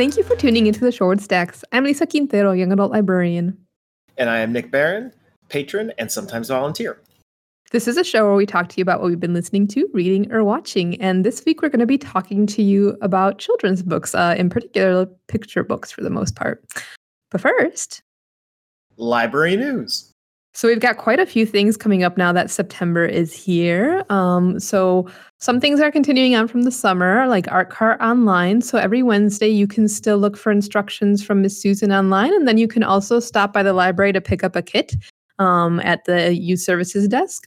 Thank you for tuning into the Shorewood Stacks. I'm Lisa Quintero, young adult librarian. And I am Nick Barron, patron and sometimes volunteer. This is a show where we talk to you about what we've been listening to, reading, or watching. And this week we're going to be talking to you about children's books, uh, in particular, picture books for the most part. But first, library news. So we've got quite a few things coming up now that September is here. Um, so some things are continuing on from the summer, like Art Cart Online. So every Wednesday you can still look for instructions from Miss Susan online, and then you can also stop by the library to pick up a kit um, at the youth services desk.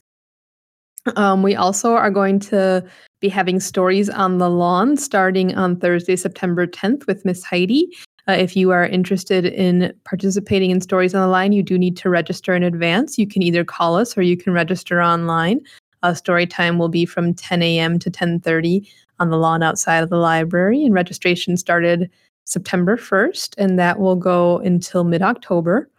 Um, we also are going to be having stories on the lawn starting on Thursday, September 10th with Miss Heidi. Uh, if you are interested in participating in Stories on the Lawn, you do need to register in advance. You can either call us or you can register online. Uh, story time will be from 10 a.m. to 10:30 on the lawn outside of the library, and registration started September 1st, and that will go until mid-October.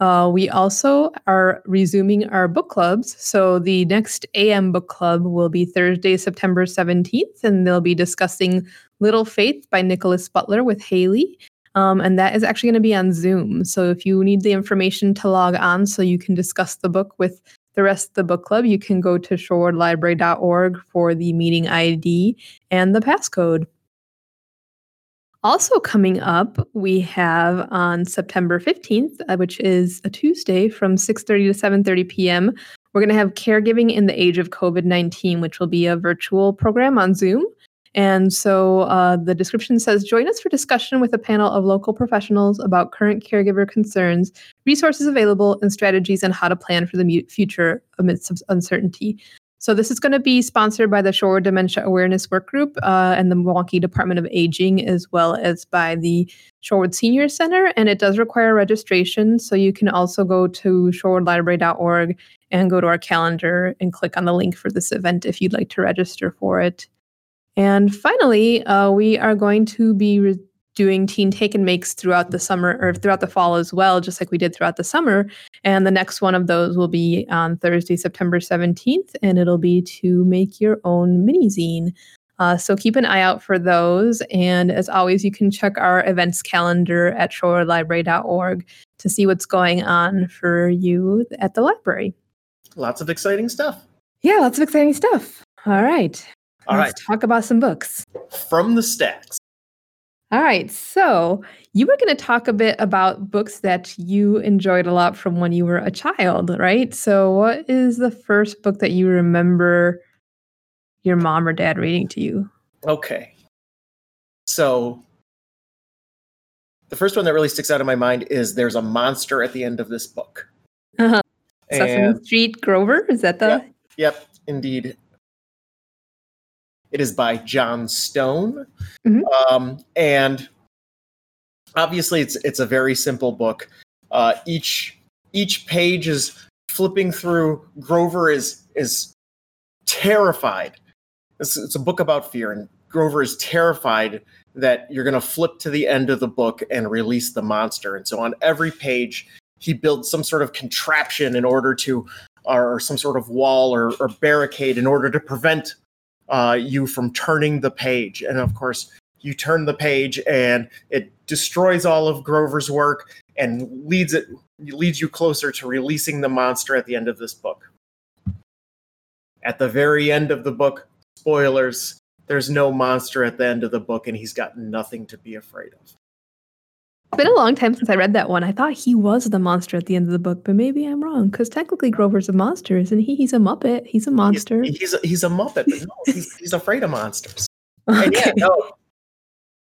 Uh, we also are resuming our book clubs. So the next AM book club will be Thursday, September 17th, and they'll be discussing Little Faith by Nickolas Butler with Haley. Um, and that is actually going to be on Zoom. So if you need the information to log on so you can discuss the book with the rest of the book club, you can go to shorewoodlibrary.org for the meeting ID and the passcode. Also coming up, we have on September 15th, uh, which is a Tuesday from 6:30 to 7:30 p.m. We're going to have caregiving in the age of COVID-19, which will be a virtual program on Zoom. And so uh, the description says join us for discussion with a panel of local professionals about current caregiver concerns, resources available, and strategies on how to plan for the future amidst uncertainty. So this is going to be sponsored by the Shore Dementia Awareness Workgroup uh, and the Milwaukee Department of Aging, as well as by the Shorewood Senior Center. And it does require registration. So you can also go to shorewoodlibrary.org and go to our calendar and click on the link for this event if you'd like to register for it. And finally, uh, we are going to be re- doing teen take and makes throughout the summer or throughout the fall as well, just like we did throughout the summer. And the next one of those will be on Thursday, September 17th, and it'll be to make your own mini zine. Uh, so keep an eye out for those. And as always, you can check our events calendar at shorewoodlibrary.org to see what's going on for you at the library. Lots of exciting stuff. Yeah, lots of exciting stuff. All right. All Let's right. talk about some books. From the stacks. All right. So you were going to talk a bit about books that you enjoyed a lot from when you were a child, right? So, what is the first book that you remember your mom or dad reading to you? Okay. So, the first one that really sticks out in my mind is there's a monster at the end of this book. Uh-huh. Sesame Street Grover? Is that the? Yep. Yep, indeed. It is by Jon Stone. Mhm. Um, and obviously it's it's a very simple book. Uh, each each page is flipping through. Grover is is terrified. It's, it's a book about fear, and Grover is terrified that you're going to flip to the end of the book and release the monster. And so on every page, he builds some sort of contraption in order to or some sort of wall or, or barricade in order to prevent uh, you from turning the page. And of course, you turn the page and it destroys all of Grover's work and leads it leads you closer to releasing the monster at the end of this book. At the very end of the book, spoilers, there's no monster at the end of the book and he's got nothing to be afraid of. It's been a long time since I read that one. I thought he was the monster at the end of the book, but maybe I'm wrong because technically Grover's a monster, isn't he? He's a Muppet. He's a monster. He's, he's a, he's a muppet, but no, he's, he's afraid of monsters. And yeah, no,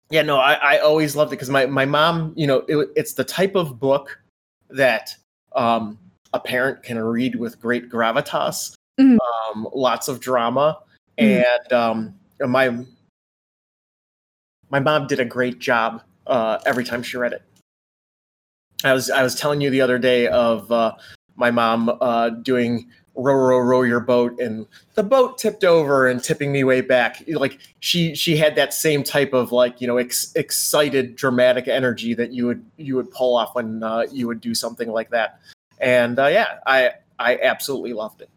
yeah, no, I, I always loved it because my, my mom, you know, it, it's the type of book that um, a parent can read with great gravitas, Mhm. um, lots of drama, Mhm. and um, my my mom did a great job uh, every time she read it. I was I was telling you the other day of uh, my mom uh, doing row row row your boat and the boat tipped over and tipping me way back like she she had that same type of like you know ex- excited dramatic energy that you would you would pull off when uh, you would do something like that and uh, yeah i i absolutely loved it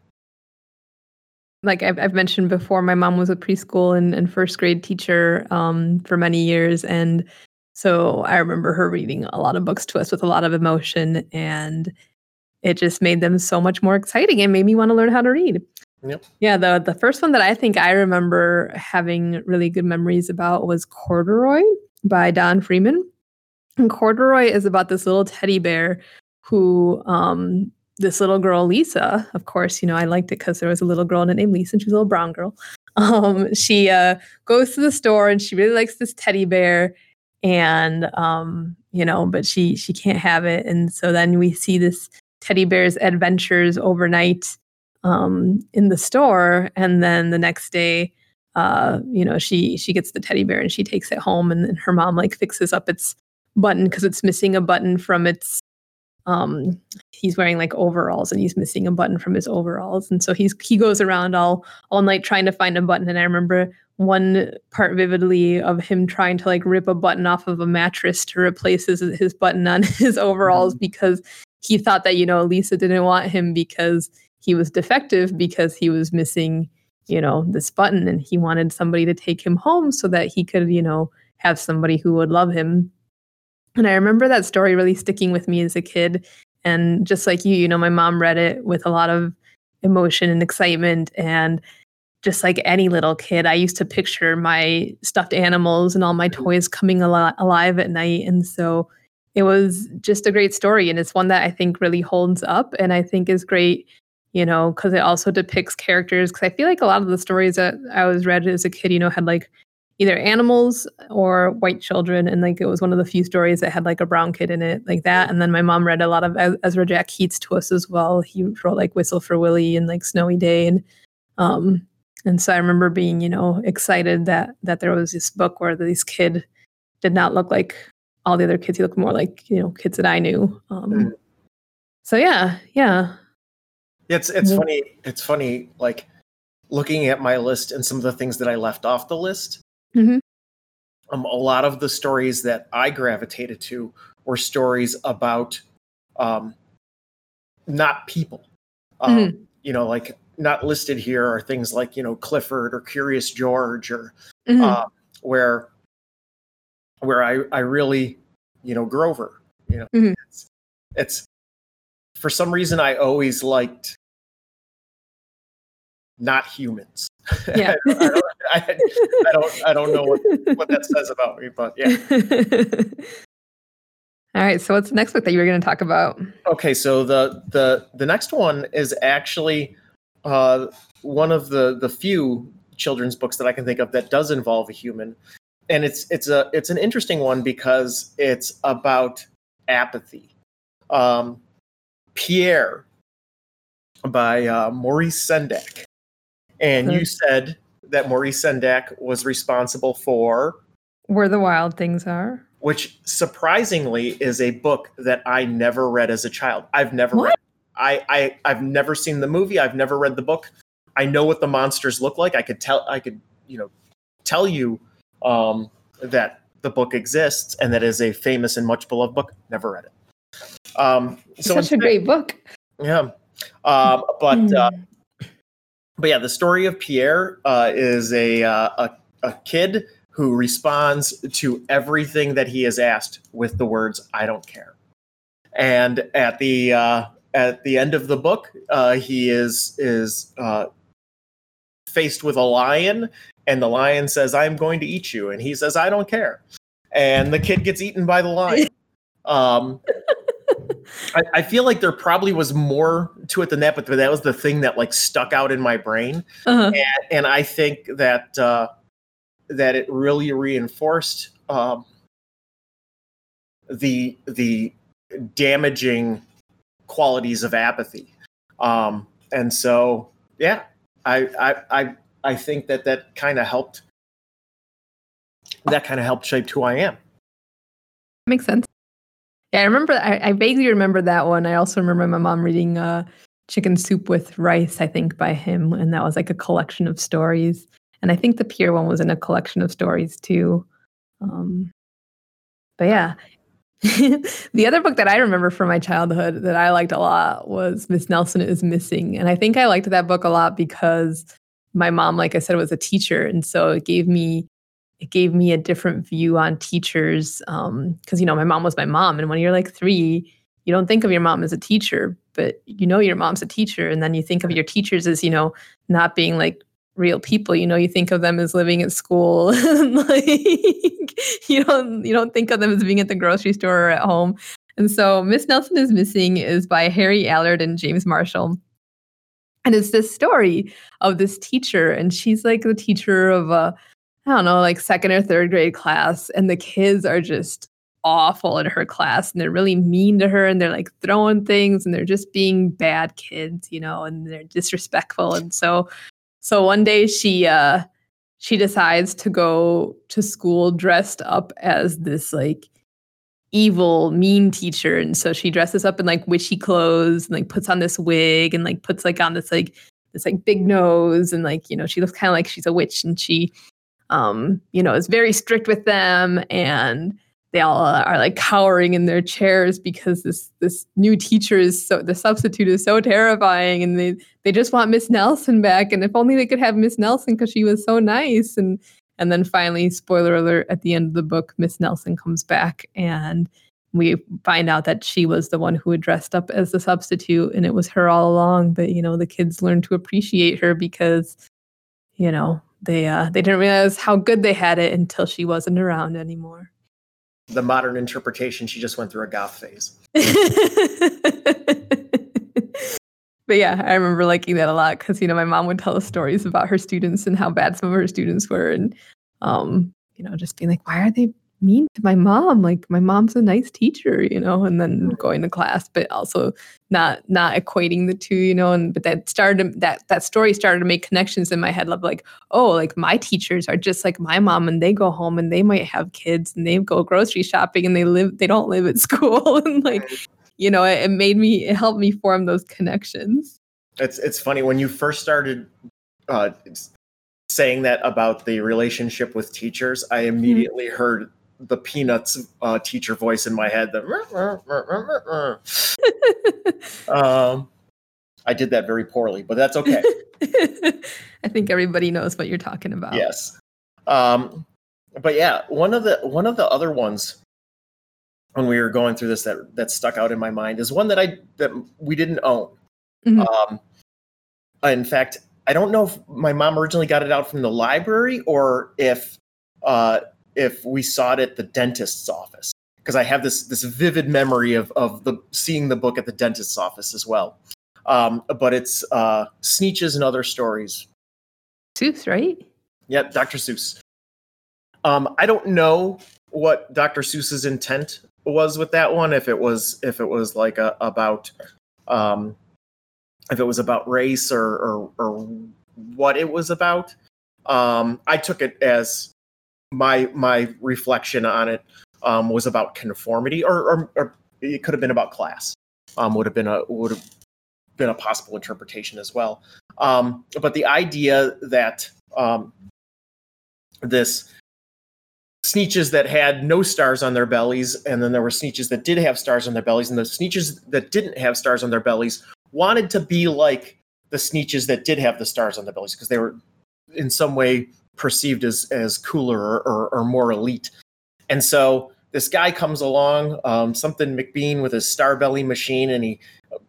like I've, I've mentioned before, my mom was a preschool and, and first grade teacher um, for many years. And So I remember her reading a lot of books to us with a lot of emotion, and it just made them so much more exciting and made me want to learn how to read. Yep. Yeah, the the first one that I think I remember having really good memories about was Corduroy by Don Freeman. And Corduroy is about this little teddy bear who um this little girl Lisa, of course, you know, I liked it because there was a little girl named Lisa and she was a little brown girl. Um, she uh goes to the store and she really likes this teddy bear and um, you know, but she she can't have it. And so then we see this teddy bear's adventures overnight um in the store and then the next day uh, you know, she she gets the teddy bear and she takes it home and then her mom like fixes up its button because it's missing a button from its um he's wearing like overalls and he's missing a button from his overalls. And so he's he goes around all all night trying to find a button. And i remember one part vividly of him trying to like rip a button off of a mattress to replace his, his button on his overalls mm-hmm. because he thought that you know lisa didn't want him because he was defective because he was missing you know this button. And he wanted somebody to take him home so that he could you know have somebody who would love him and I remember that story really sticking with me as a kid. And just like you, you know, my mom read it with a lot of emotion and excitement. And just like any little kid, I used to picture my stuffed animals and all my mm-hmm. toys coming al- alive at night. And so it was just a great story. And it's one that I think really holds up and I think is great, you know, because it also depicts characters. Because I feel like a lot of the stories that I was read as a kid, you know, had like either animals or white children and like it was one of the few stories that had like a brown kid in it like that and then my mom read a lot of ezra jack keats to us as well he wrote like whistle for willie and like snowy day and um and so i remember being you know excited that that there was this book where this kid did not look like all the other kids he looked more like you know kids that i knew um mm. so yeah yeah it's it's yeah. funny it's funny like looking at my list and some of the things that i left off the list Mm-hmm. Um, a lot of the stories that I gravitated to were stories about um, not people. Um, mm-hmm. You know, like not listed here are things like you know Clifford or Curious George or mm-hmm. uh, where where I I really you know Grover. You know, mm-hmm. it's, it's for some reason I always liked not humans. Yeah. I, don't, I, I, don't, I don't know what, what that says about me, but yeah. All right. So what's the next book that you were going to talk about? Okay. So the, the, the next one is actually uh, one of the, the few children's books that I can think of that does involve a human. And it's, it's a, it's an interesting one because it's about apathy. Um, Pierre by uh, Maurice Sendak. And you said that Maurice Sendak was responsible for Where the Wild Things Are, which surprisingly is a book that I never read as a child. I've never what? read. I, I I've never seen the movie. I've never read the book. I know what the monsters look like. I could tell. I could you know tell you um, that the book exists and that is a famous and much beloved book. Never read it. Um, so such a great book. Yeah, um, but uh, hmm but yeah, the story of Pierre uh, is a, uh, a, a kid who responds to everything that he is asked with the words "I don't care." And at the uh, at the end of the book, uh, he is is uh, faced with a lion, and the lion says, "I'm going to eat you," and he says, "I don't care." And the kid gets eaten by the lion. Um, I, I, feel like there probably was more to it than that, but that was the thing that like stuck out in my brain, uh-huh. and, and, I think that uh, that it really reinforced um, the the damaging qualities of apathy, um, and so yeah, I I I, I think that that kind of helped. That kind of helped shape who I am. Makes sense. Yeah, I remember. I, I, vaguely remember that one. I also remember my mom reading uh, "Chicken Soup with Rice," I think, by him, and that was like a collection of stories. And I think the Pierre one was in a collection of stories too. Um, but yeah, the other book that I remember from my childhood that I liked a lot was Miss Nelson is Missing, and I think I liked that book a lot because my mom, like I said, was a teacher, and so it gave me it gave me a different view on teachers. Um, because you know, my mom was my mom, and when you're like three, you don't think of your mom as a teacher, but you know your mom's a teacher, and then you think of your teachers as you know not being like real people you know you think of them as living at school like you don't you don't think of them as being at the grocery store or at home and so miss nelson is missing is by harry allard and james marshall and it's this story of this teacher and she's like the teacher of a i don't know like second or third grade class and the kids are just awful in her class and they're really mean to her and they're like throwing things and they're just being bad kids you know and they're disrespectful and so so one day she uh she decides to go to school dressed up as this like evil mean teacher and so she dresses up in like witchy clothes and like puts on this wig and like puts like on this like this like big nose and like you know she looks kind of like she's a witch and she um you know is very strict with them and they all are like cowering in their chairs because this this new teacher is so the substitute is so terrifying and they they just want Miss Nelson back and if only they could have Miss Nelson because she was so nice and and then finally spoiler alert at the end of the book Miss Nelson comes back and we find out that she was the one who had dressed up as the substitute and it was her all along but you know the kids learn to appreciate her because you know they uh they didn't realize how good they had it until she wasn't around anymore the modern interpretation, she just went through a goth phase. but yeah, I remember liking that a lot because you know my mom would tell us stories about her students and how bad some of her students were, and um, you know, just being like, why are they mean to my mom like my mom's a nice teacher you know and then going to class but also not not equating the two you know and but that started that that story started to make connections in my head of like oh like my teachers are just like my mom and they go home and they might have kids and they go grocery shopping and they live they don't live at school and like you know it, it made me it helped me form those connections it's it's funny when you first started uh saying that about the relationship with teachers i mm-hmm. immediately mm-hmm. heard the Peanuts uh, teacher voice in my head. That um, I did that very poorly, but that's okay. I think everybody knows what you're talking about. Yes. Um, but yeah, one of the one of the other ones when we were going through this that that stuck out in my mind is one that I that we didn't own. Mm-hmm. Um, in fact, I don't know if my mom originally got it out from the library or if uh, if we saw it at the dentist's office because I have this this vivid memory of of the seeing the book at the dentist's office as well. Um, but it's uh, Sneetches and other stories. Seuss, right? Yep, Dr. Seuss. Um, I don't know what Dr. Seuss's intent was with that one. If it was if it was like a, about um, if it was about race or, or or what it was about. Um, I took it as my my reflection on it um, was about conformity, or, or, or, it could have been about class. Um, would have been a would have been a possible interpretation as well. Um, but the idea that um, this sneetches that had no stars on their bellies, and then there were sneetches that did have stars on their bellies, and the sneetches that didn't have stars on their bellies wanted to be like the sneetches that did have the stars on their bellies because they were in some way perceived as as cooler or, or, or more elite. And so this guy comes along, um, something McBean with his star belly machine, and he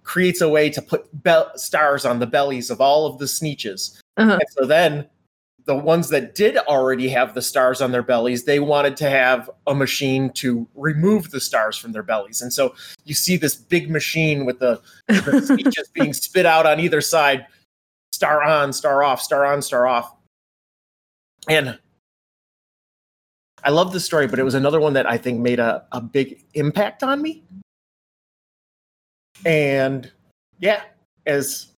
creates a way to put be- stars on the bellies of all of the sneetches. Uh-huh. And so then the ones that did already have the stars on their bellies, they wanted to have a machine to remove the stars from their bellies. And so you see this big machine with the, the Sneetches being spit out on either side, star on, star off, star on, star off. And I love the story, but it was another one that I think made a, a big impact on me. And yeah, as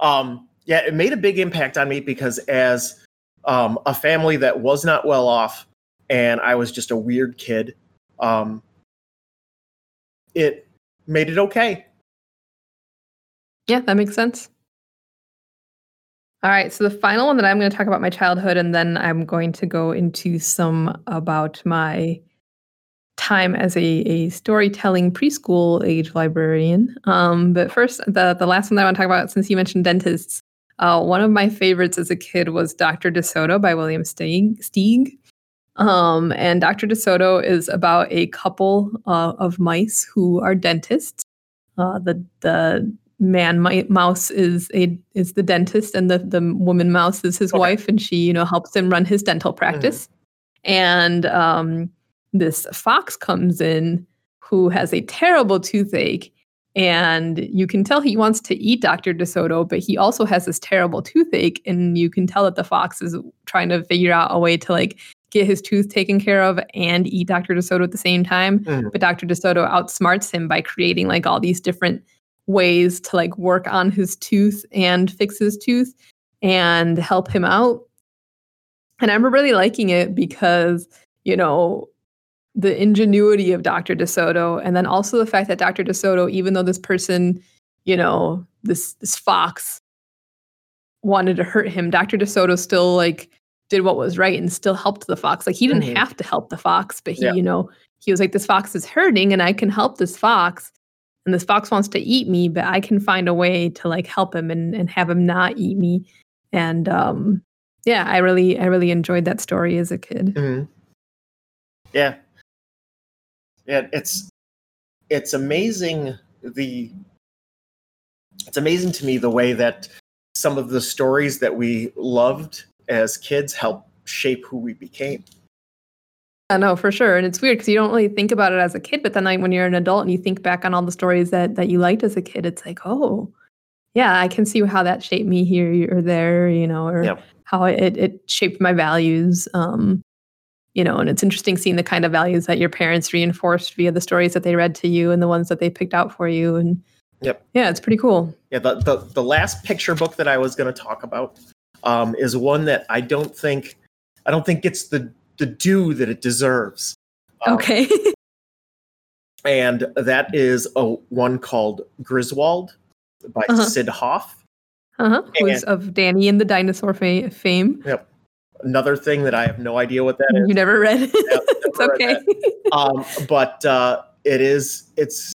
um yeah, it made a big impact on me because as um, a family that was not well off and I was just a weird kid, um, it made it okay. Yeah, that makes sense. All right. So the final one that I'm going to talk about my childhood, and then I'm going to go into some about my time as a, a storytelling preschool age librarian. Um, but first, the the last one that I want to talk about, since you mentioned dentists, Uh, one of my favorites as a kid was Dr. DeSoto by William. Steig. Um, and Dr. DeSoto is about a couple uh, of mice who are dentists. Uh, the the man my, mouse is a is the dentist, and the the woman mouse is his Okay. wife, and she you know helps him run his dental practice. And um, this fox comes in who has a terrible toothache. And you can tell he wants to eat Dr. DeSoto, but he also has this terrible toothache. And you can tell that the fox is trying to figure out a way to like get his tooth taken care of and eat Dr. DeSoto at the same time. Mhm. But Dr. DeSoto outsmarts him by creating like all these different ways to like work on his tooth and fix his tooth and help him out. And I am really liking it because, you know, the ingenuity of Dr. DeSoto, and then also the fact that Dr. DeSoto, even though this person, you know, this this fox wanted to hurt him, Dr. DeSoto still like did what was right and still helped the fox. Like he didn't Mhm. have to help the fox, but he, Yeah. you know, he was like, this fox is hurting and I can help this fox. And this fox wants to eat me, but I can find a way to like help him and, and have him not eat me. And um yeah, I really I really enjoyed that story as a kid. Mhm. Yeah. Yeah, it's it's amazing the it's amazing to me the way that some of the stories that we loved as kids help shape who we became. I know for sure, and it's weird because you don't really think about it as a kid, but then like when you're an adult and you think back on all the stories that that you liked as a kid, it's like, oh, yeah, I can see how that shaped me here or there, you know, or Yep. how it it shaped my values. Um, you know, and it's interesting seeing the kind of values that your parents reinforced via the stories that they read to you and the ones that they picked out for you, and Yep. yeah, it's pretty cool. Yeah, the the, the last picture book that I was going to talk about um, is one that I don't think I don't think gets the the due that it deserves. Um, Okay, and that is a one called Griswold by Uh-huh. Syd Hoff. uh-huh. who's of Danny and the dinosaur fa- fame. Yep. Another thing that I have no idea what that is. You never read it. Yep, it's never read okay. um, but uh, it is it's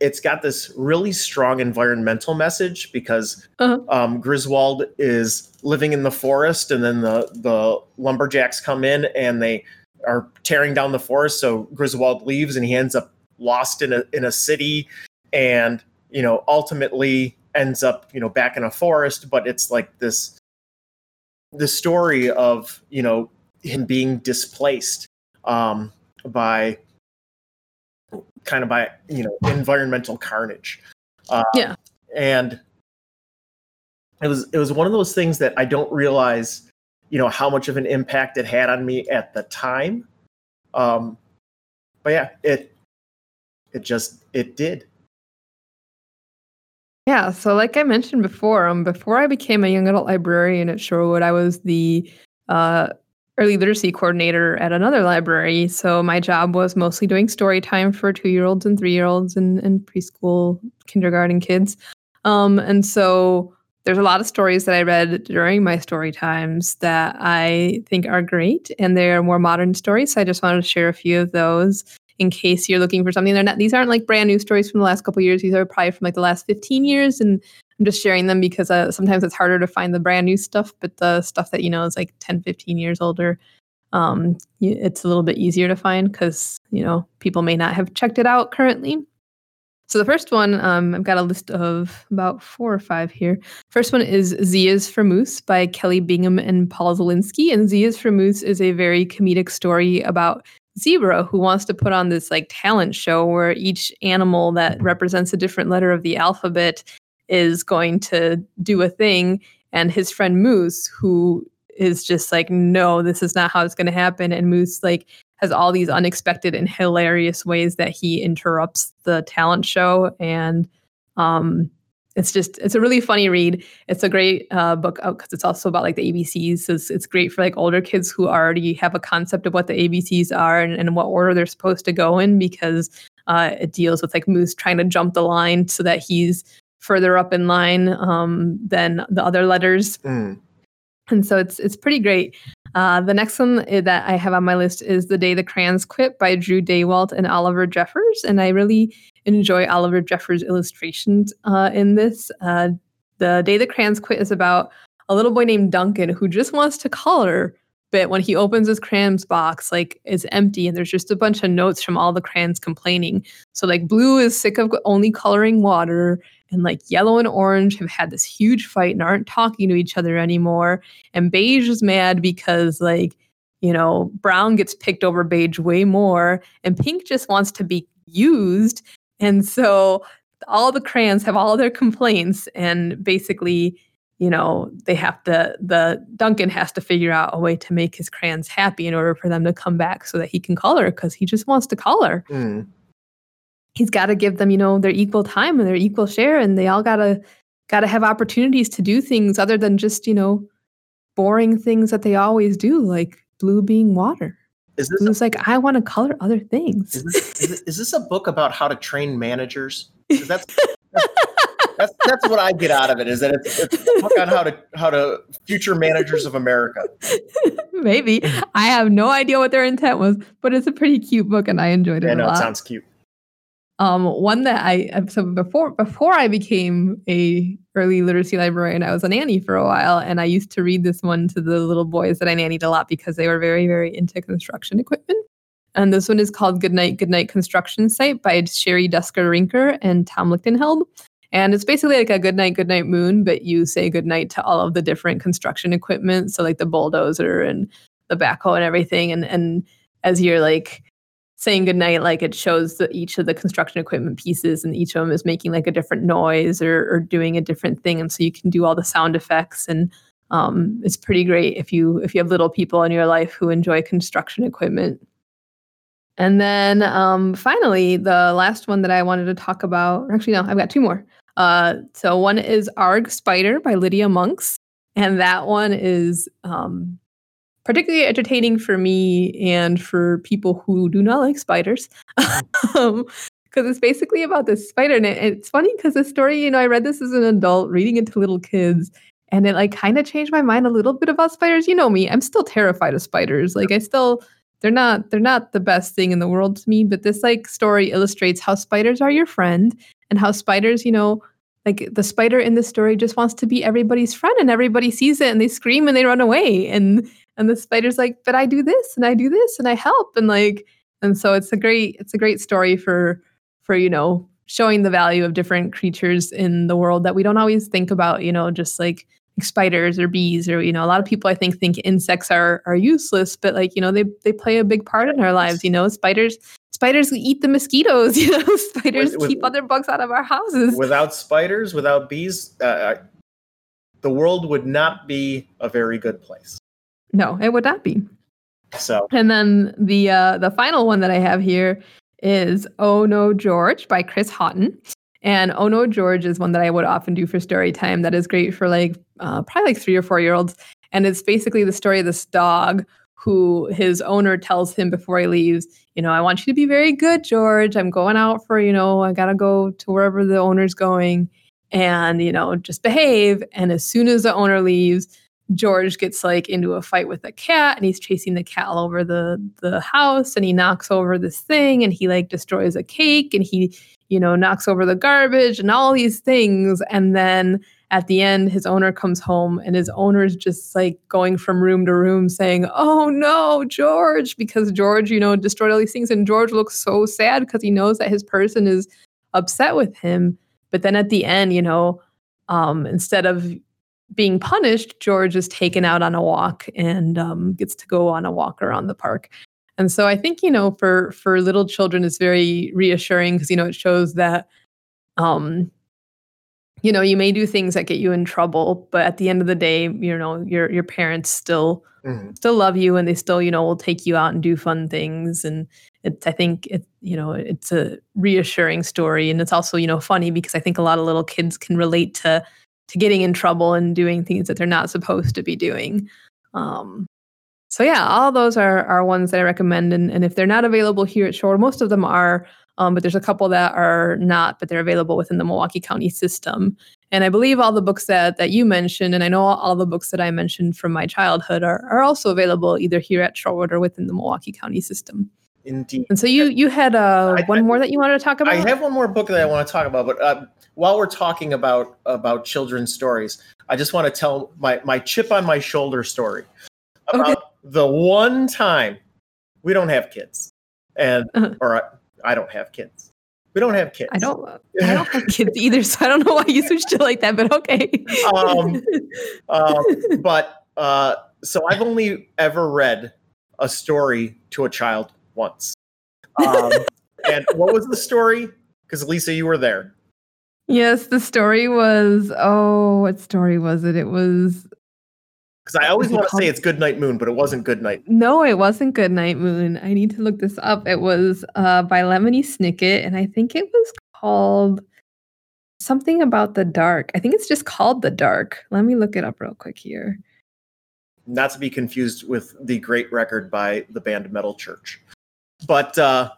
it's got this really strong environmental message because Uh-huh. um, Griswold is living in the forest, and then the the lumberjacks come in and they are tearing down the forest. So Griswold leaves, and he ends up lost in a in a city, and you know ultimately ends up you know back in a forest. But it's like this the story of you know him being displaced um, by kind of by you know environmental carnage. Uh, Yeah. and it was it was one of those things that I don't realize you know how much of an impact it had on me at the time. Um, but yeah, it it just it did. Yeah, so like I mentioned before, um, before I became a young adult librarian at Shorewood, I was the uh, early literacy coordinator at another library. So my job was mostly doing story time for two year olds and three year olds and, and preschool, kindergarten kids. Um, and so there's a lot of stories that I read during my story times that I think are great, and they're more modern stories. So I just wanted to share a few of those in case you're looking for something. They're not; these aren't like brand new stories from the last couple years. These are probably from like the last 15 years, and I'm just sharing them because uh, sometimes it's harder to find the brand new stuff, but the stuff that you know is like 10, 15 years older. Um, it's a little bit easier to find because you know people may not have checked it out currently. So the first one, um, I've got a list of about four or five here. First one is Z is for Moose by Kelly Bingham and Paul Zelinsky. And Z is for Moose is a very comedic story about Zebra who wants to put on this like talent show where each animal that represents a different letter of the alphabet is going to do a thing. And his friend Moose, who is just like, no, this is not how it's going to happen. And Moose like has all these unexpected and hilarious ways that he interrupts the talent show and um it's just it's a really funny read it's a great uh, book because it's also about like the abcs so it's, it's great for like older kids who already have a concept of what the abcs are and, and what order they're supposed to go in because uh, it deals with like moose trying to jump the line so that he's further up in line um, than the other letters Mm. and so it's it's pretty great. Uh, the next one that I have on my list is "The Day the Crayons Quit" by Drew Daywalt and Oliver Jeffers, and I really enjoy Oliver Jeffers' illustrations uh, in this. Uh, the day the crayons quit is about a little boy named Duncan who just wants to color, but when he opens his crayons box, like it's empty and there's just a bunch of notes from all the crayons complaining. So like blue is sick of only coloring water and like yellow and orange have had this huge fight and aren't talking to each other anymore. And beige is mad because like, you know, brown gets picked over beige way more and pink just wants to be used. And so all the crayons have all their complaints and basically you know they have to the duncan has to figure out a way to make his crayons happy in order for them to come back so that he can color because he just wants to color Mm. he's got to give them you know their equal time and their equal share and they all gotta gotta have opportunities to do things other than just you know boring things that they always do like blue being water Is this blue's like i want to color other things is this, is this is this a book about how to train managers? That's that's that's what I get out of it. Is that it's, it's a book on how to how to future managers of America. maybe i have no idea what their intent was but it's a pretty cute book and i enjoyed it I a know it sounds cute. um one that i so before before i became a early literacy librarian i was a nanny for a while and i used to read this one to the little boys that i nannied a lot because they were very very into construction equipment and this one is called goodnight goodnight construction site by sherry duskey rinker and tom lichtenheld and it's basically like a good night, good night moon but you say good night to all of the different construction equipment. So like the bulldozer and the backhoe and everything. And and as you're like saying good night, like it shows the, each of the construction equipment pieces, and each of them is making like a different noise or, or doing a different thing, and so you can do all the sound effects, and um, it's pretty great if you if you have little people in your life who enjoy construction equipment. And then um, finally, the last one that I wanted to talk about, actually no, I've got two more. Uh, so one is Arg Spider by Lydia Monks, and that one is um, particularly entertaining for me and for people who do not like spiders. um, because it's basically about this spider. And it, it's funny because the story, you know, I read this as an adult, reading it to little kids, and it like kind of changed my mind a little bit about spiders. You know me, I'm still terrified of spiders. Like I still they're not they're not the best thing in the world to me, but this like story illustrates how spiders are your friend and how spiders, you know, like the spider in the story just wants to be everybody's friend and everybody sees it and they scream and they run away and and the spider's like but i do this and i do this and i help and like and so it's a great it's a great story for for you know showing the value of different creatures in the world that we don't always think about you know just like spiders or bees or you know a lot of people i think think insects are are useless but like you know they they play a big part in our lives you know? Spiders spiders eat the mosquitoes you know? Spiders With- with- keep other bugs out of our houses. Without spiders, without bees, uh, I- the world would not be a very good place. no it would not be. So. And then the uh, the final one that I have here is Oh No George by Chris Haughton. And Oh No George is one that I would often do for story time. That is great for like uh, probably like three or four year olds. And it's basically the story of this dog who his owner tells him before he leaves, you know, I want you to be very good, George. I'm going out for, you know, I gotta go to wherever the owner's going and, you know, just behave. And as soon as the owner leaves, George gets like into a fight with a cat and he's chasing the cat all over the the house and he knocks over this thing and he like destroys a cake and he you know knocks over the garbage and all these things and then at the end his owner comes home and his owner's just like going from room to room saying oh no George because George you know destroyed all these things and George looks so sad because he knows that his person is upset with him. But then at the end you know um instead of being punished, George is taken out on a walk and um, gets to go on a walk around the park. And so I think you know for for little children, it's very reassuring because you know it shows that um, you know you may do things that get you in trouble, but at the end of the day, you know your your parents still mhm. still love you and they still you know will take you out and do fun things and it's i think it you know it's a reassuring story and it's also you know funny because i think a lot of little kids can relate to to getting in trouble and doing things that they're not supposed to be doing. Um so yeah all those are are ones that i recommend. And, and if they're not available here at shore most of them are um, but there's a couple that are not but they're available within the milwaukee county system. And I believe all the books that that you mentioned, and I know all, all the books that I mentioned from my childhood are, are also available either here at Shorewood or within the Milwaukee County system. Indeed. And so you you had uh, I- one I- more that you wanted to talk about. I have one more book that I want to talk about, but uh, while we're talking about about children's stories, I just want to tell my my chip on my shoulder story about Okay. the one time we don't have kids, and Uh-huh. or I, I don't have kids. We don't have kids. I don't. I don't have kids either, so I don't know why you switched it like that. But okay. Um, um, but uh, so I've only ever read a story to a child once. Um, and what was the story? Because Lisa, you were there. yes, the story was. Oh, what story was it? It was. Because I always want to say it's Good Night Moon, but it wasn't Good Night. No, it wasn't Good Night Moon. I need to look this up. It was uh, by Lemony Snicket, and I think it was called something about the dark. I think it's just called The Dark. Let me look it up real quick here. Not to be confused with the great record by the band Metal Church. But uh,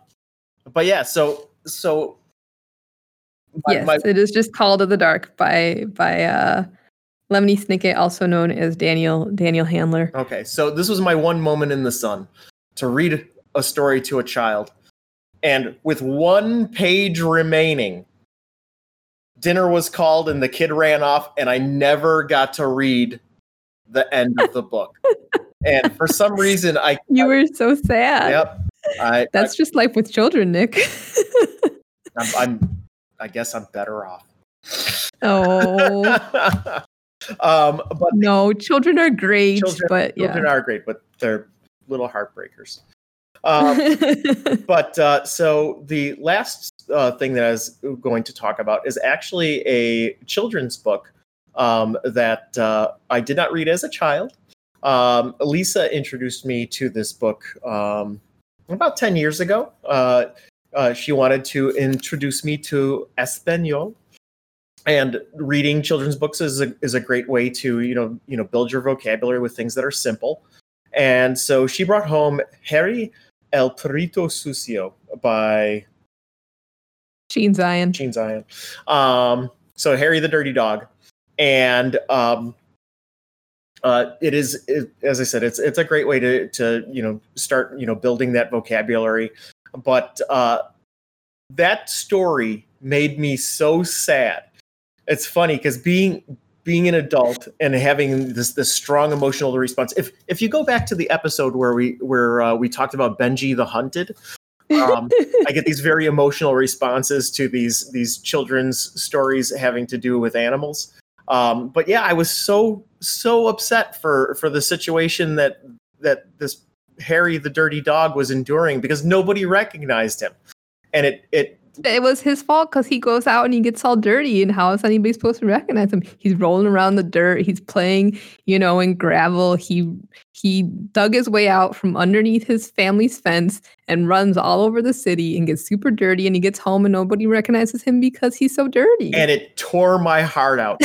but yeah, so so my- yes, my- it is just called The Dark by by uh, Lemony Snicket, also known as Daniel Daniel Handler. Okay, so this was my one moment in the sun to read a story to a child. And with one page remaining, dinner was called and the kid ran off, and I never got to read the end of the book. and for some reason, I You were so sad. yep, I That's just life with children, Nick. I'm, I'm I guess I'm better off. oh um, but no, children are great, Children- but yeah. children are great, but they're little heartbreakers. Um, but uh, so the last uh, thing that I was going to talk about is actually a children's book um, that uh, I did not read as a child. Um, Lisa introduced me to this book um, about 10 years ago. Uh, uh, she wanted to introduce me to Espanol. And reading children's books is a, is a great way to you know you know build your vocabulary with things that are simple. And so she brought home Harry El Perrito Sucio by Gene Zion. Gene Zion. Um, so Harry the Dirty Dog, and um, uh, it is it, as I said, it's it's a great way to to you know start you know building that vocabulary. But uh, that story made me so sad. It's funny because being being an adult and having this this strong emotional response. If if you go back to the episode where we where uh, we talked about Benji the Hunted, um, I get these very emotional responses to these these children's stories having to do with animals. Um, but yeah, I was so so upset for for the situation that that this Harry the dirty dog was enduring because nobody recognized him, and it it it was his fault because he goes out and he gets all dirty and how is anybody supposed to recognize him? He's rolling around the dirt. He's playing you know in gravel. He he dug his way out from underneath his family's fence and runs all over the city and gets super dirty and he gets home and nobody recognizes him because he's so dirty. And it tore my heart out.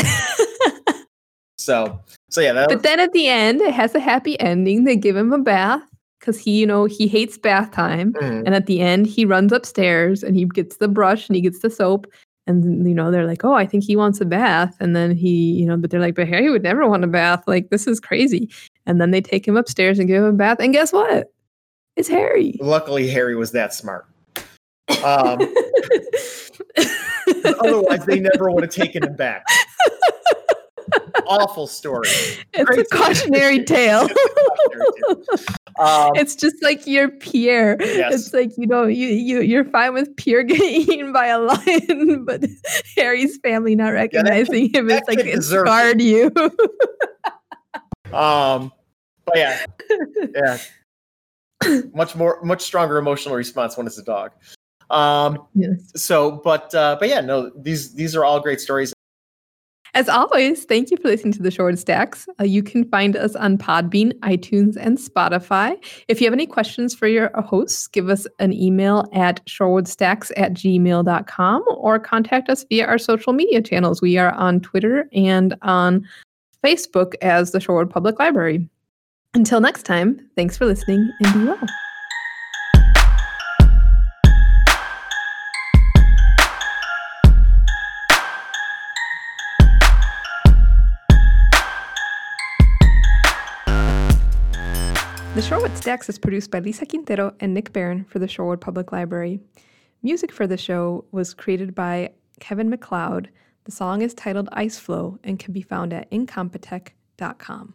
so so yeah, that but was, then at the end it has a happy ending. They give him a bath because he you know he hates bath time mm, And at the end, he runs upstairs and he gets the brush and he gets the soap. And, you know, they're like, oh, I think he wants a bath. And then he, you know, but they're like, but Harry would never want a bath. Like, this is crazy. And then they take him upstairs and give him a bath. And guess what? It's Harry. luckily Harry was that smart. Um, otherwise, they never would have taken him back. Awful story. it's Great. a cautionary tale. Um, it's just like your Pierre. Yes. It's like you know you you you're fine with Pierre getting eaten by a lion, but Harry's family not recognizing him. that It's like it deserved it. scarred you. um, but yeah, yeah, much more, much stronger emotional response when it's a dog. Um, yes. so, but uh, but yeah, no, these these are all great stories. As always, thank you for listening to the Shorewood Stacks. Uh, you can find us on Podbean, iTunes, and Spotify. If you have any questions for your hosts, give us an email at shorewoodstacks at gmail.com or contact us via our social media channels. We are on Twitter and on Facebook as the Shorewood Public Library. Until next time, thanks for listening and be well. Shorewood Stacks is produced by Lisa Quintero and Nick Barron for the Shorewood Public Library. Music for the show was created by Kevin MacLeod. The song is titled Ice Flow and can be found at incompetech.com.